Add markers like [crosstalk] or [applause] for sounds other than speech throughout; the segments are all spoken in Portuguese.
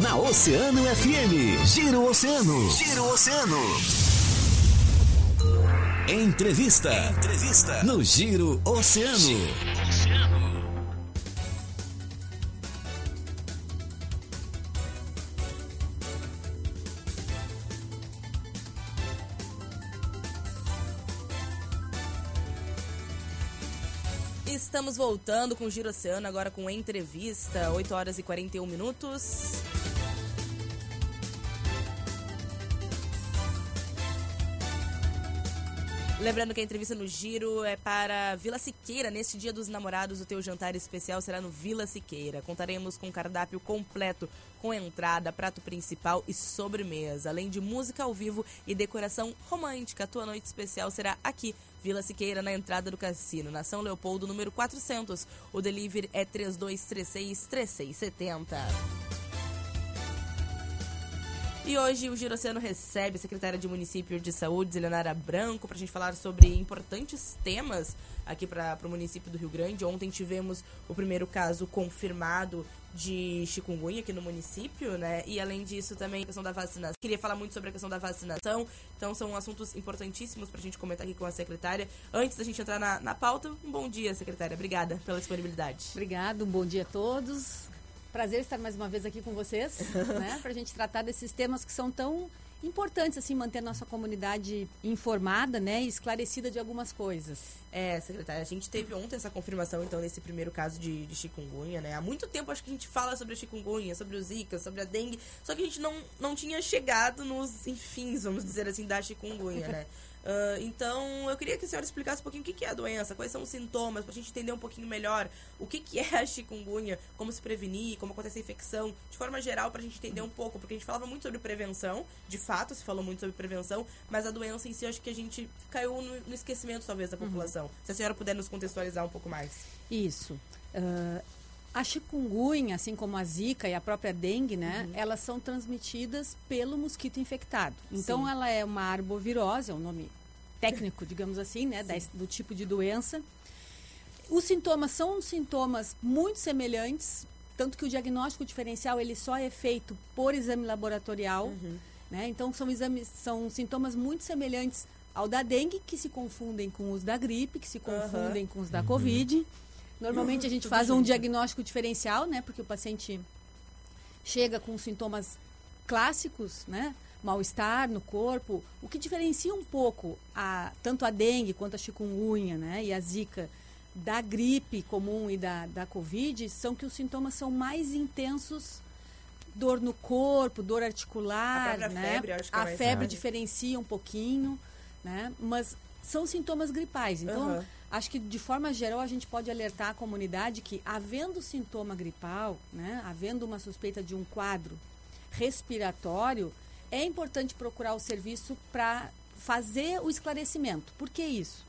Na Oceano FM. Giro Oceano. Giro Oceano. Entrevista. Entrevista. No Giro Oceano. Giro Oceano. Estamos voltando com o Giro Oceano, agora com entrevista, 8 horas e 41 minutos. Lembrando que a entrevista no Giro é para Vila Siqueira. Neste Dia dos Namorados, o teu jantar especial será no Vila Siqueira. Contaremos com cardápio completo, com entrada, prato principal e sobremesa, além de música ao vivo e decoração romântica. A tua noite especial será aqui, Vila Siqueira, na entrada do cassino, na São Leopoldo, número 400. O delivery é 3236-3670. E hoje o Giroceano recebe a secretária de Município de Saúde, Zelenara Branco, para a gente falar sobre importantes temas aqui para o município do Rio Grande. Ontem tivemos o primeiro caso confirmado de chikungunya aqui no município, né? E além disso também a questão da vacinação. Queria falar muito sobre a questão da vacinação, então são assuntos importantíssimos para a gente comentar aqui com a secretária. Antes da gente entrar na, na pauta, um bom dia, secretária. Obrigada pela disponibilidade. Obrigada, um bom dia a todos. Prazer estar mais uma vez aqui com vocês, [laughs] né? Para a gente tratar desses temas que são tão importantes, assim, manter nossa comunidade informada, né? E esclarecida de algumas coisas. É, secretária, a gente teve ontem essa confirmação, então, nesse primeiro caso de, de chikungunya, né? Há muito tempo acho que a gente fala sobre a chikungunya, sobre o zika, sobre a dengue, só que a gente não, não tinha chegado nos enfins, vamos dizer assim, da chikungunya, né? [laughs] Uh, então, eu queria que a senhora explicasse um pouquinho o que é a doença, quais são os sintomas, para a gente entender um pouquinho melhor o que, que [laughs] é a chikungunya, como se prevenir, como acontece a infecção, de forma geral, para a gente entender um pouco, porque a gente falava muito sobre prevenção, de fato, se falou muito sobre prevenção, mas a doença em si, eu acho que a gente caiu no, no esquecimento, talvez, da uhum. população. Uhum. Se a senhora puder nos contextualizar um pouco mais. Isso. Uh, a chikungunya, assim como a zika e a própria dengue, né, uhum. elas são transmitidas pelo mosquito infectado. Então, Sim. ela é uma arbovirose, é um nome técnico, digamos assim, né, da, do tipo de doença. Os sintomas são sintomas muito semelhantes, tanto que o diagnóstico diferencial ele só é feito por exame laboratorial, uhum. né? Então são exames, são sintomas muito semelhantes ao da dengue que se confundem com os da gripe, que se confundem uhum. com os da covid. Normalmente a gente faz um diagnóstico diferencial, né? Porque o paciente chega com sintomas clássicos, né? mal-estar no corpo, o que diferencia um pouco a, tanto a dengue quanto a chikungunya né, e a zika da gripe comum e da, da covid são que os sintomas são mais intensos dor no corpo, dor articular, a né? febre, acho que é a febre diferencia um pouquinho, né? Mas são sintomas gripais. Então, uhum. Acho que de forma geral a gente pode alertar a comunidade que havendo sintoma gripal, né, havendo uma suspeita de um quadro respiratório, é importante procurar o serviço para fazer o esclarecimento. Por que isso?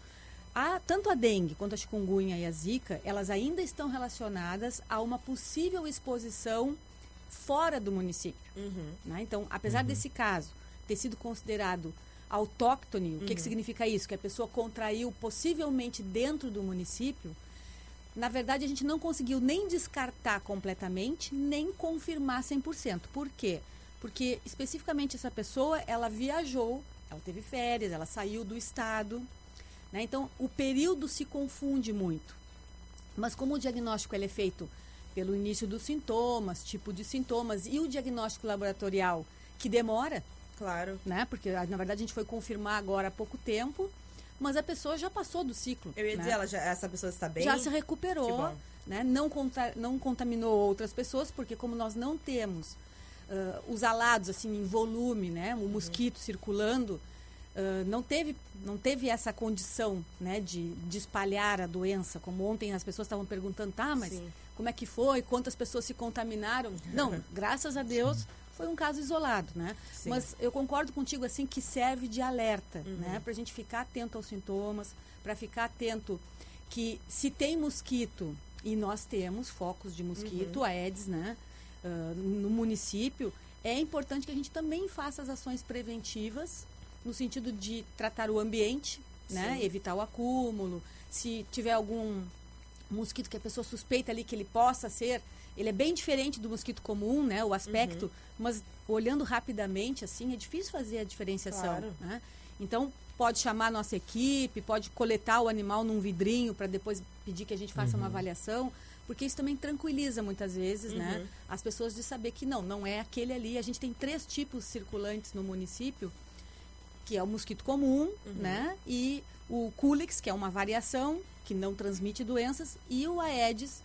A, tanto a dengue quanto a chikungunya e a zika, elas ainda estão relacionadas a uma possível exposição fora do município. Uhum. Né? Então, apesar uhum. desse caso ter sido considerado autóctone, o que, uhum. que significa isso? Que a pessoa contraiu possivelmente dentro do município, na verdade a gente não conseguiu nem descartar completamente, nem confirmar 100%. Por quê? Porque especificamente essa pessoa, ela viajou, ela teve férias, ela saiu do estado. Né? Então, o período se confunde muito. Mas como o diagnóstico é feito pelo início dos sintomas, tipo de sintomas e o diagnóstico laboratorial que demora, claro, né? Porque na verdade a gente foi confirmar agora há pouco tempo, mas a pessoa já passou do ciclo. Eu ia né? dizer, ela já, essa pessoa está bem? Já se recuperou, né? Não, conta, não contaminou outras pessoas, porque como nós não temos uh, os alados assim em volume, né, o mosquito uhum. circulando, uh, não teve não teve essa condição, né, de, de espalhar a doença. Como ontem as pessoas estavam perguntando, tá, mas Sim. como é que foi? Quantas pessoas se contaminaram? Não, [laughs] graças a Deus. Sim. Foi um caso isolado, né? Sim. Mas eu concordo contigo assim que serve de alerta, uhum. né? Para a gente ficar atento aos sintomas, para ficar atento que se tem mosquito e nós temos focos de mosquito, uhum. Aedes, né? uh, no município, é importante que a gente também faça as ações preventivas no sentido de tratar o ambiente, né? Evitar o acúmulo. Se tiver algum mosquito que a pessoa suspeita ali que ele possa ser ele é bem diferente do mosquito comum, né? O aspecto, uhum. mas olhando rapidamente, assim, é difícil fazer a diferenciação. Claro. Né? Então, pode chamar a nossa equipe, pode coletar o animal num vidrinho para depois pedir que a gente faça uhum. uma avaliação, porque isso também tranquiliza muitas vezes, né? uhum. né? As pessoas de saber que não, não é aquele ali. A gente tem três tipos circulantes no município, que é o mosquito comum, uhum. né? E o Culex, que é uma variação que não transmite doenças, e o Aedes,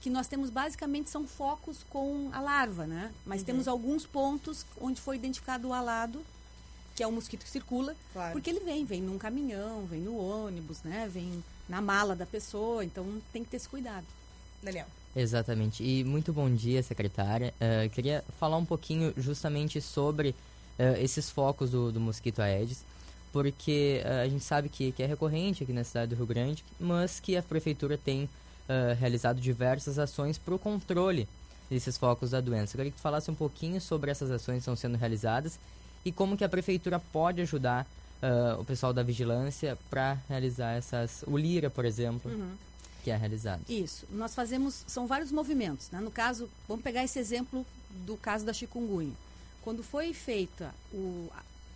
que nós temos basicamente são focos com a larva, né? Mas uhum. temos alguns pontos onde foi identificado o alado, que é um mosquito que circula, claro. porque ele vem, vem num caminhão, vem no ônibus, né? Vem na mala da pessoa, então tem que ter esse cuidado. Daniel. Exatamente. E muito bom dia, secretária. Uh, queria falar um pouquinho justamente sobre uh, esses focos do, do mosquito Aedes, porque uh, a gente sabe que, que é recorrente aqui na cidade do Rio Grande, mas que a prefeitura tem uh, realizado diversas ações para o controle desses focos da doença. Eu queria que tu falasse um pouquinho sobre essas ações que estão sendo realizadas e como que a prefeitura pode ajudar uh, o pessoal da vigilância para realizar essas... O Lira, por exemplo, uhum. que é realizado. Isso. Nós fazemos... São vários movimentos. Né? No caso, vamos pegar esse exemplo do caso da chikungunya. Quando foi feita o,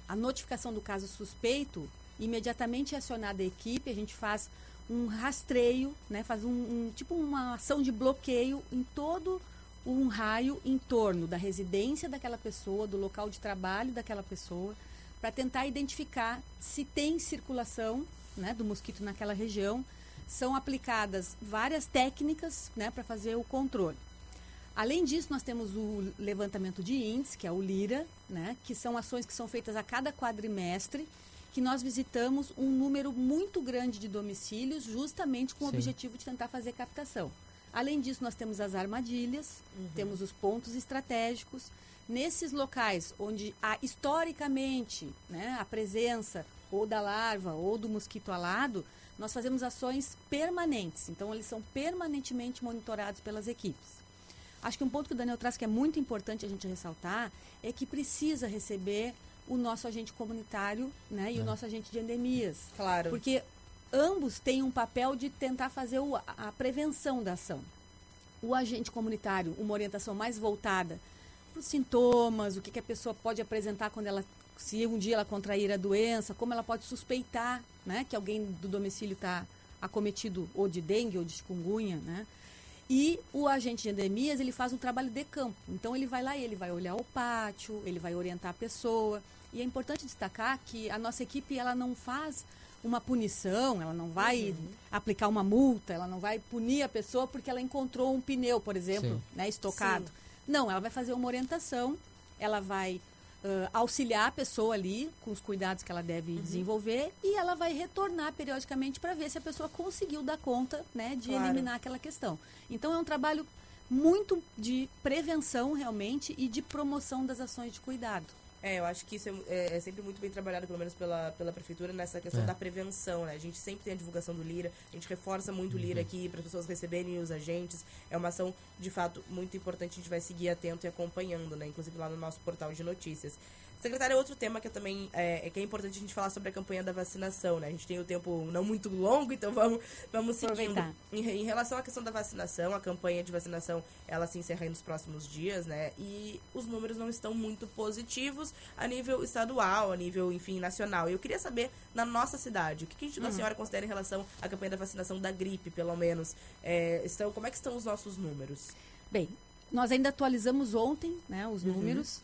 a notificação do caso suspeito, imediatamente é acionada a equipe, a gente faz um rastreio, né, faz um, um, tipo uma ação de bloqueio em todo um raio em torno da residência daquela pessoa, do local de trabalho daquela pessoa, para tentar identificar se tem circulação né, do mosquito naquela região. São aplicadas várias técnicas né, para fazer o controle. Além disso, nós temos o levantamento de índice, que é o LIRA, né, que são ações que são feitas a cada quadrimestre que nós visitamos um número muito grande de domicílios, justamente com Sim. o objetivo de tentar fazer captação. Além disso, nós temos as armadilhas, uhum. temos os pontos estratégicos. Nesses locais onde há historicamente né, a presença ou da larva ou do mosquito alado, nós fazemos ações permanentes. Então, eles são permanentemente monitorados pelas equipes. Acho que um ponto que o Daniel traz que é muito importante a gente ressaltar é que precisa receber o nosso agente comunitário né, e é. o nosso agente de endemias. Claro. Porque ambos têm um papel de tentar fazer o, a prevenção da ação. O agente comunitário, uma orientação mais voltada para os sintomas, o que, que a pessoa pode apresentar quando ela, se um dia ela contrair a doença, como ela pode suspeitar né, que alguém do domicílio está acometido ou de dengue ou de chikungunya, né? E o agente de endemias, ele faz um trabalho de campo. Então, ele vai lá e ele vai olhar o pátio, ele vai orientar a pessoa. E é importante destacar que a nossa equipe, ela não faz uma punição, ela não vai uhum. aplicar uma multa, ela não vai punir a pessoa porque ela encontrou um pneu, por exemplo, né, estocado. Sim. Não, ela vai fazer uma orientação, ela vai uh, auxiliar a pessoa ali com os cuidados que ela deve uhum. desenvolver e ela vai retornar periodicamente para ver se a pessoa conseguiu dar conta né, de claro. eliminar aquela questão. Então é um trabalho muito de prevenção realmente e de promoção das ações de cuidado. É, eu acho que isso é, é, é, sempre muito bem trabalhado, pelo menos pela, pela prefeitura, nessa questão é. da prevenção, né? A gente sempre tem a divulgação do Lira, a gente reforça muito o Lira uhum. aqui para as pessoas receberem os agentes. É uma ação, de fato, muito importante, a gente vai seguir atento e acompanhando, né? Inclusive lá no nosso portal de notícias. Secretária, outro tema que também é, é, que é importante a gente falar sobre a campanha da vacinação, né? A gente tem o tempo não muito longo, então vamos, vamos seguindo. Em, em, relação à questão da vacinação, a campanha de vacinação, ela se encerra nos próximos dias, né? E os números não estão muito positivos a nível estadual, a nível, enfim, nacional. E eu queria saber, na nossa cidade, o que, que a, gente, uhum. senhora considera em relação à campanha da vacinação da gripe, pelo menos? É, estão, como é que estão os nossos números? Bem, nós ainda atualizamos ontem né, os uhum. números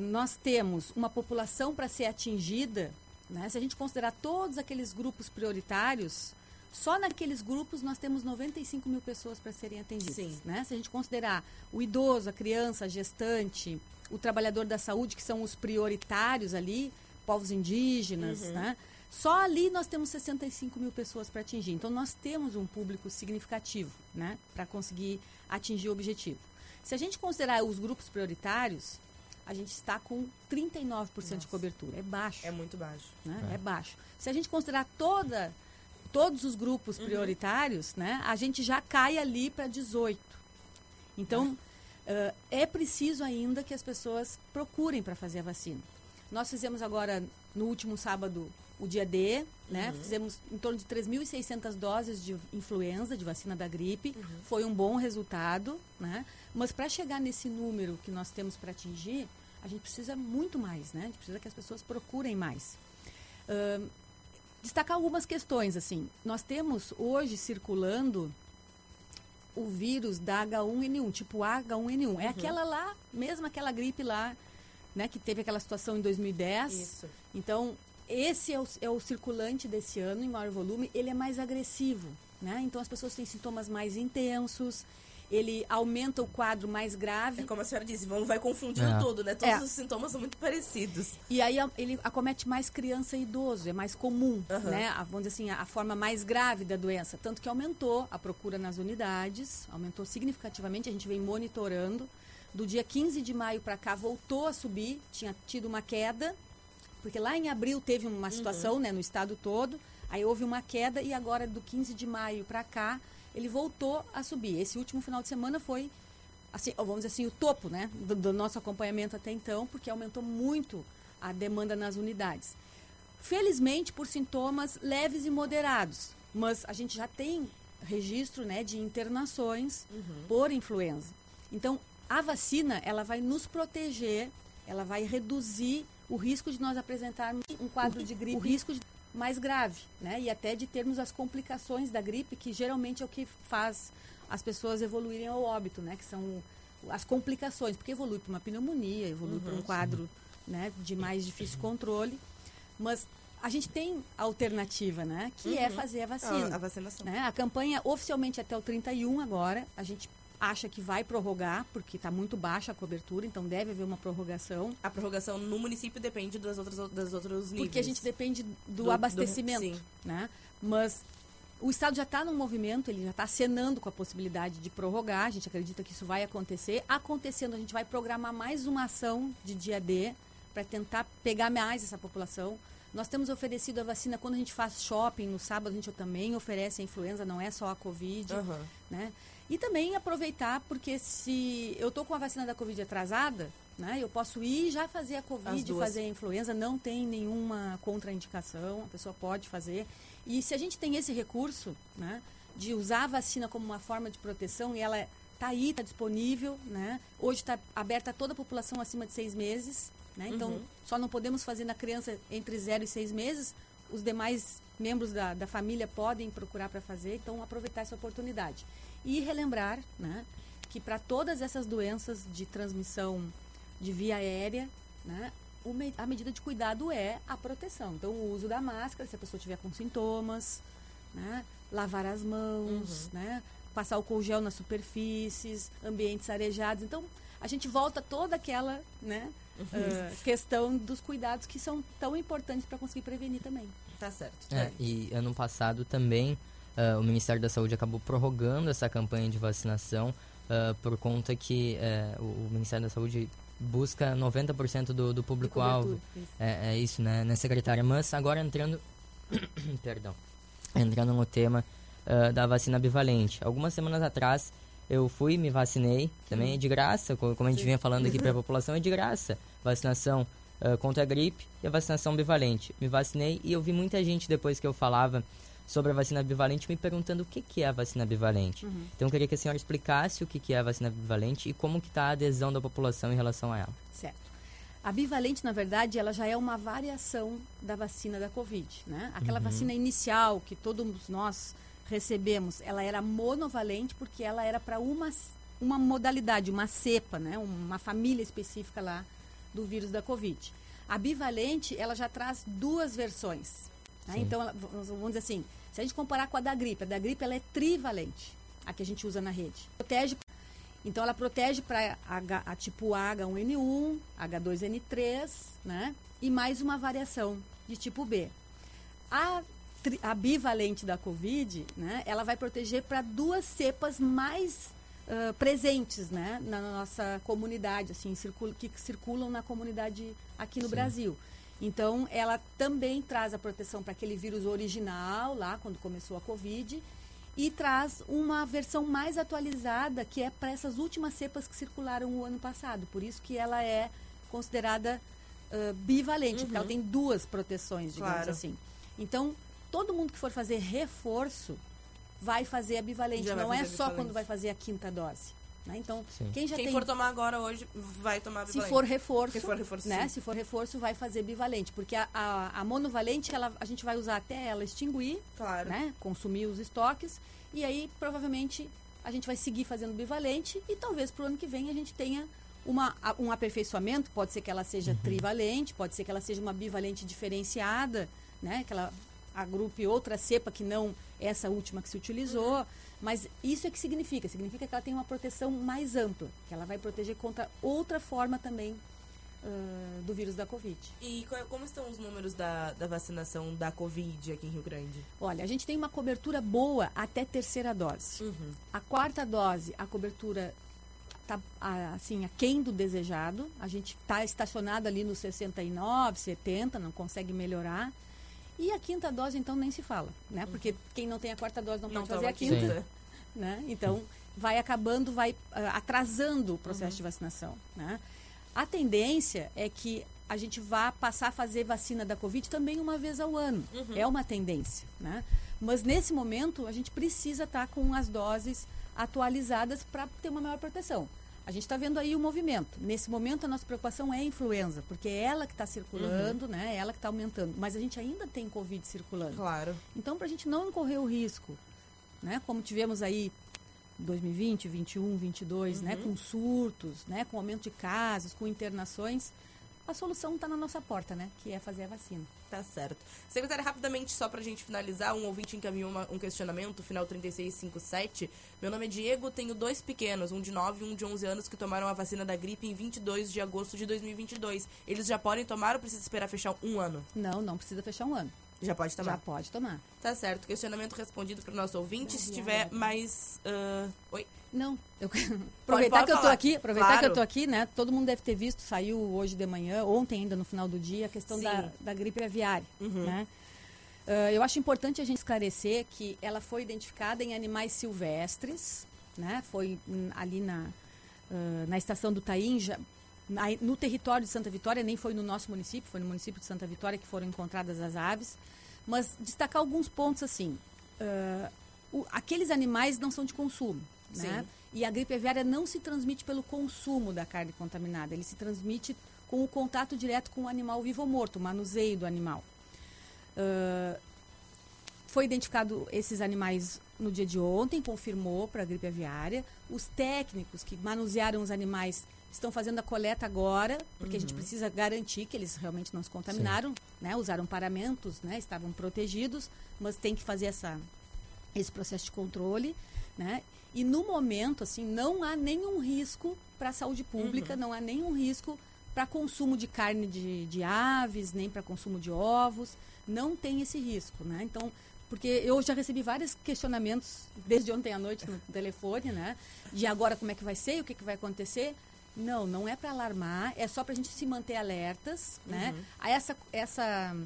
nós temos uma população para ser atingida, né? se a gente considerar todos aqueles grupos prioritários, só naqueles grupos nós temos 95 mil pessoas para serem atendidas. Sim. Né? Se a gente considerar o idoso, a criança, a gestante, o trabalhador da saúde, que são os prioritários ali, povos indígenas, uhum. né? Só ali nós temos 65 mil pessoas para atingir. Então, nós temos um público significativo né, para conseguir atingir o objetivo. Se a gente considerar os grupos prioritários, a gente está com 39% Nossa. de cobertura. É baixo. É muito baixo. Né? É. é. baixo. Se a gente considerar toda, todos os grupos uhum. prioritários, né, a gente já cai ali para 18%. Então, uh, é preciso ainda que as pessoas procurem para fazer a vacina. Nós fizemos agora, no último sábado, o dia D, né? Uhum. Fizemos em torno de 3.600 doses de influenza, de vacina da gripe. Uhum. Foi um bom resultado, né? Mas para chegar nesse número que nós temos para atingir, a gente precisa muito mais, né? A gente precisa que as pessoas procurem mais. Uh, destacar algumas questões, assim. Nós temos hoje circulando o vírus da H1N1, tipo H1N1. É uhum. É aquela lá, mesmo aquela gripe lá, né, que teve aquela situação em 2010. Isso. Então, esse é o, é o circulante desse ano, em maior volume, ele é mais agressivo, né? Então, as pessoas têm sintomas mais intensos, ele aumenta o quadro mais grave. É como a senhora disse, vai confundindo é. tudo, né? Todos é. os sintomas são muito parecidos. E aí ele acomete mais criança e idoso, é mais comum, uhum. né? A, vamos dizer assim, a, a, forma mais grave da doença. Tanto que aumentou a procura nas unidades, aumentou significativamente, a gente vem monitorando. Do dia 15 de maio para cá voltou a subir, tinha tido uma queda, porque lá em abril teve uma situação, uhum. né, no estado todo, aí houve uma queda e agora do 15 de maio para cá ele voltou a subir. Esse último final de semana foi, assim, vamos dizer assim, o topo né, do, do nosso acompanhamento até então, porque aumentou muito a demanda nas unidades. Felizmente, por sintomas leves e moderados, mas a gente já tem registro né, de internações uhum. por influenza. Então, a vacina, ela vai nos proteger, ela vai reduzir o risco de nós apresentarmos um quadro de gripe, o risco de mais grave, né? E até de termos as complicações da gripe, que geralmente é o que faz as pessoas evoluírem ao óbito, né? Que são as complicações, porque evolui para uma pneumonia, evolui uhum, para um quadro né, de mais difícil controle. Mas a gente tem alternativa, né? Que é uhum. é fazer a vacina. A, a vacinação. Né? A campanha oficialmente até o 31 agora. A gente acha que vai prorrogar, porque está muito baixa a cobertura, então deve haver uma prorrogação. A prorrogação no município depende das outras, das outros níveis. Porque a gente depende do, do abastecimento, do, né? Mas o Estado já está num movimento, ele já está acenando com a possibilidade de prorrogar, a gente acredita que isso vai acontecer. Acontecendo, a gente vai programar mais uma ação de dia D para tentar pegar mais essa população. Nós temos oferecido a vacina quando a gente faz shopping, no sábado a gente também oferece a influenza, não é só a Covid, uhum. né? E também aproveitar, porque se eu estou com a vacina da Covid atrasada, né, eu posso ir já fazer a Covid, fazer a influenza, não tem nenhuma contraindicação, a pessoa pode fazer. E se a gente tem esse recurso, né, de usar a vacina como uma forma de proteção, e ela está aí, está disponível, né, hoje está aberta a toda a população acima de seis meses, né, então uhum. só não podemos fazer na criança entre zero e seis meses, os demais membros da, da família podem procurar para fazer, então aproveitar essa oportunidade. E relembrar né, que para todas essas doenças de transmissão de via aérea, né, a medida de cuidado é a proteção. Então, o uso da máscara, se a pessoa tiver com sintomas, né, lavar as mãos, uhum. né, passar o gel nas superfícies, ambientes arejados. Então, a gente volta toda aquela né, uhum. uh, questão dos cuidados que são tão importantes para conseguir prevenir também. Tá certo. É, e ano passado também uh, o Ministério da Saúde acabou prorrogando essa campanha de vacinação uh, por conta que uh, o Ministério da Saúde busca 90% do, do público-alvo. É, é, isso, né, né, secretária? Mas agora entrando... [coughs] Perdão. Entrando no tema da vacina bivalente. Algumas semanas atrás eu fui, me vacinei também, de graça, como a gente vinha falando aqui para a [laughs] população, é de graça. Vacinação uh, contra a gripe e a vacinação bivalente. Me vacinei e eu vi muita gente depois que eu falava sobre a vacina bivalente me perguntando o que, que é a vacina bivalente. Uhum. Então eu queria que a senhora explicasse o que, que é a vacina bivalente e como que está a adesão da população em relação a ela. Certo. A bivalente, na verdade, ela já é uma variação da vacina da Covid, né? Aquela uhum. vacina inicial que todos nós recebemos, ela era monovalente porque ela era para uma, uma modalidade, uma cepa, né? Uma família específica lá do vírus da Covid. A bivalente, ela já traz duas versões. Né? Então, ela, vamos dizer assim, se a gente comparar com a da gripe, a da gripe ela é trivalente, a que a gente usa na rede. Protege, então, ela protege para a, a, tipo H1N1, H2N3, né? E mais uma variação de tipo B. A, a bivalente da Covid, né? Ela vai proteger para duas cepas mais uh, presentes, né? Na nossa comunidade, assim, circula, que circulam na comunidade aqui no Sim. Brasil. Então, ela também traz a proteção para aquele vírus original, lá quando começou a Covid, e traz uma versão mais atualizada, que é para essas últimas cepas que circularam o ano passado. Por isso que ela é considerada uh, bivalente, uhum. porque ela uhum. tem duas proteções, digamos claro. assim. Então, todo mundo que for fazer reforço vai fazer a bivalente. Já Não é só quando vai fazer a quinta dose. Né? Então, Sim. quem já quem tem... for tomar agora hoje vai tomar bivalente. Se for reforço, for reforço né? Se for reforço, vai fazer bivalente, porque a, a, a, monovalente ela, a gente vai usar até ela extinguir, claro. né? Consumir os estoques e aí provavelmente a gente vai seguir fazendo bivalente e talvez para o ano que vem a gente tenha uma, um aperfeiçoamento, pode ser que ela seja uhum. trivalente, pode ser que ela seja uma bivalente diferenciada, né? Que ela agrupe outra cepa que não essa última que se utilizou. Uhum. Mas isso é que significa? Significa que ela tem uma proteção mais ampla, que ela vai proteger contra outra forma também uh, do vírus da Covid. E como estão os números da, da vacinação da Covid aqui em Rio Grande? Olha, a gente tem uma cobertura boa até terceira dose. Uhum. A quarta dose, a cobertura está assim, aquém do desejado. A gente está estacionado ali nos 69, 70, não consegue melhorar. E a quinta dose, então, nem se fala, né? Porque uhum. quem não tem a quarta dose não, não pode fazer a quinta. Né? Então, vai acabando, vai uh, atrasando o processo uhum. de vacinação, né? A tendência é que a gente vá passar a fazer vacina da Covid também uma vez ao ano. Uhum. É uma tendência, né? Mas nesse momento, a gente precisa estar tá com as doses atualizadas para ter uma maior proteção. A gente está vendo aí o movimento. Nesse momento, a nossa preocupação é a influenza, porque é ela que está circulando, uhum. né? É ela que está aumentando. Mas a gente ainda tem Covid circulando. Claro. Então, para a gente não correr o risco, né? Como tivemos aí 2020, 21, 22, uhum. né? Com surtos, né? Com aumento de casos, com internações, a solução está na nossa porta, né? Que é fazer a vacina. Tá certo. Secretária, rapidamente, só pra gente finalizar, um ouvinte encaminhou uma, um questionamento, final 3657. Meu nome é Diego, tenho dois pequenos, um de 9 e um de 11 anos, que tomaram a vacina da gripe em 22 de agosto de 2022. Eles já podem tomar ou precisa esperar fechar um ano? Não, não precisa fechar um ano. Já pode tomar? Já pode tomar. Tá certo. Questionamento respondido para o nosso ouvinte. Se tiver mais. Uh... Oi? Não. Eu... [laughs] aproveitar pode, pode que eu tô aqui, aproveitar claro. que eu tô aqui, né? Todo mundo deve ter visto, saiu hoje de manhã, ontem ainda no final do dia, a questão da, da gripe aviária, uhum. né? Uh, eu acho importante a gente esclarecer que ela foi identificada em animais silvestres, né? Foi ali na, uh, na estação do Tainja, no território de Santa Vitória, nem foi no nosso município, foi no município de Santa Vitória que foram encontradas as aves. Mas destacar alguns pontos assim. Uh, o, aqueles animais não são de consumo. Né? E a gripe aviária não se transmite pelo consumo da carne contaminada, ele se transmite com o contato direto com o animal vivo ou morto, o manuseio do animal. Uh, foi identificado esses animais no dia de ontem, confirmou para a gripe aviária. Os técnicos que manusearam os animais estão fazendo a coleta agora, porque uhum. a gente uhum. precisa garantir que eles realmente não se contaminaram, né? Usaram paramentos, né? Estavam protegidos, mas tem que fazer essa, esse processo de controle, né? E no momento, assim, não há nenhum risco para a saúde pública, uhum. não há nenhum risco para consumo de carne de, de aves, nem para consumo de ovos, não tem esse risco, né? Então, porque eu já recebi vários questionamentos desde ontem à noite no telefone, né? De agora como é que vai ser, o que, que vai acontecer. Não, não é para alarmar, é só para a gente se manter alertas, né? Uhum. A essa essa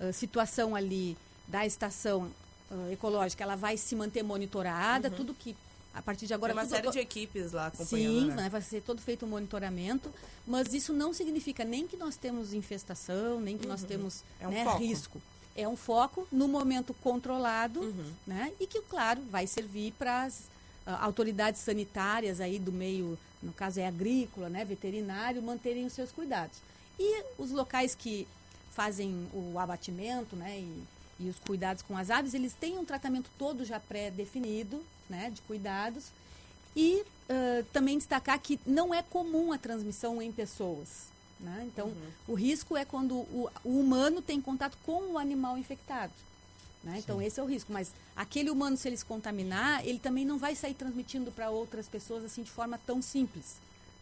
uh, situação ali da estação uh, ecológica, ela vai se manter monitorada, uhum. tudo que a partir de agora... Tem uma série de equipes lá acompanhando, Sim, né? vai ser todo feito um monitoramento, mas isso não significa nem que nós temos infestação, nem que uhum. nós temos é um né, risco. É um foco no momento controlado, uhum. né? E que, claro, vai servir para as autoridades sanitárias aí do meio no caso é agrícola, né, veterinário, manterem os seus cuidados. E os locais que fazem o abatimento, né, e, e os cuidados com as aves, eles têm um tratamento todo já pré-definido, né, de cuidados. E uh, também destacar que não é comum a transmissão em pessoas. Né? Então, uhum. o risco é quando o, o humano tem contato com o animal infectado. Né? Então, esse é o risco. Mas aquele humano, se ele se contaminar, ele também não vai sair transmitindo para outras pessoas assim de forma tão simples.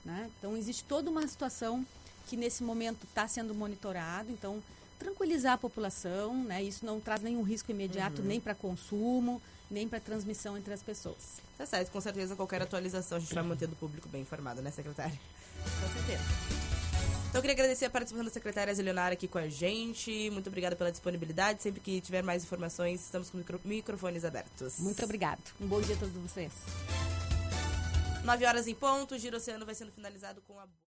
Né? Então, existe toda uma situação que nesse momento está sendo monitorado. Então, tranquilizar a população, né? isso não traz nenhum risco imediato, uhum. nem para consumo, nem para transmissão entre as pessoas. Tá certo, com certeza qualquer atualização a gente vai manter o público bem informado, né, secretária? Com certeza. Então eu queria agradecer a participação da secretária Zelionara aqui com a gente. Muito obrigada pela disponibilidade. Sempre que tiver mais informações, estamos com micro microfones abertos. Muito obrigado. Um bom dia a todos vocês. 9 horas em ponto, o Giro Oceano vai sendo finalizado com a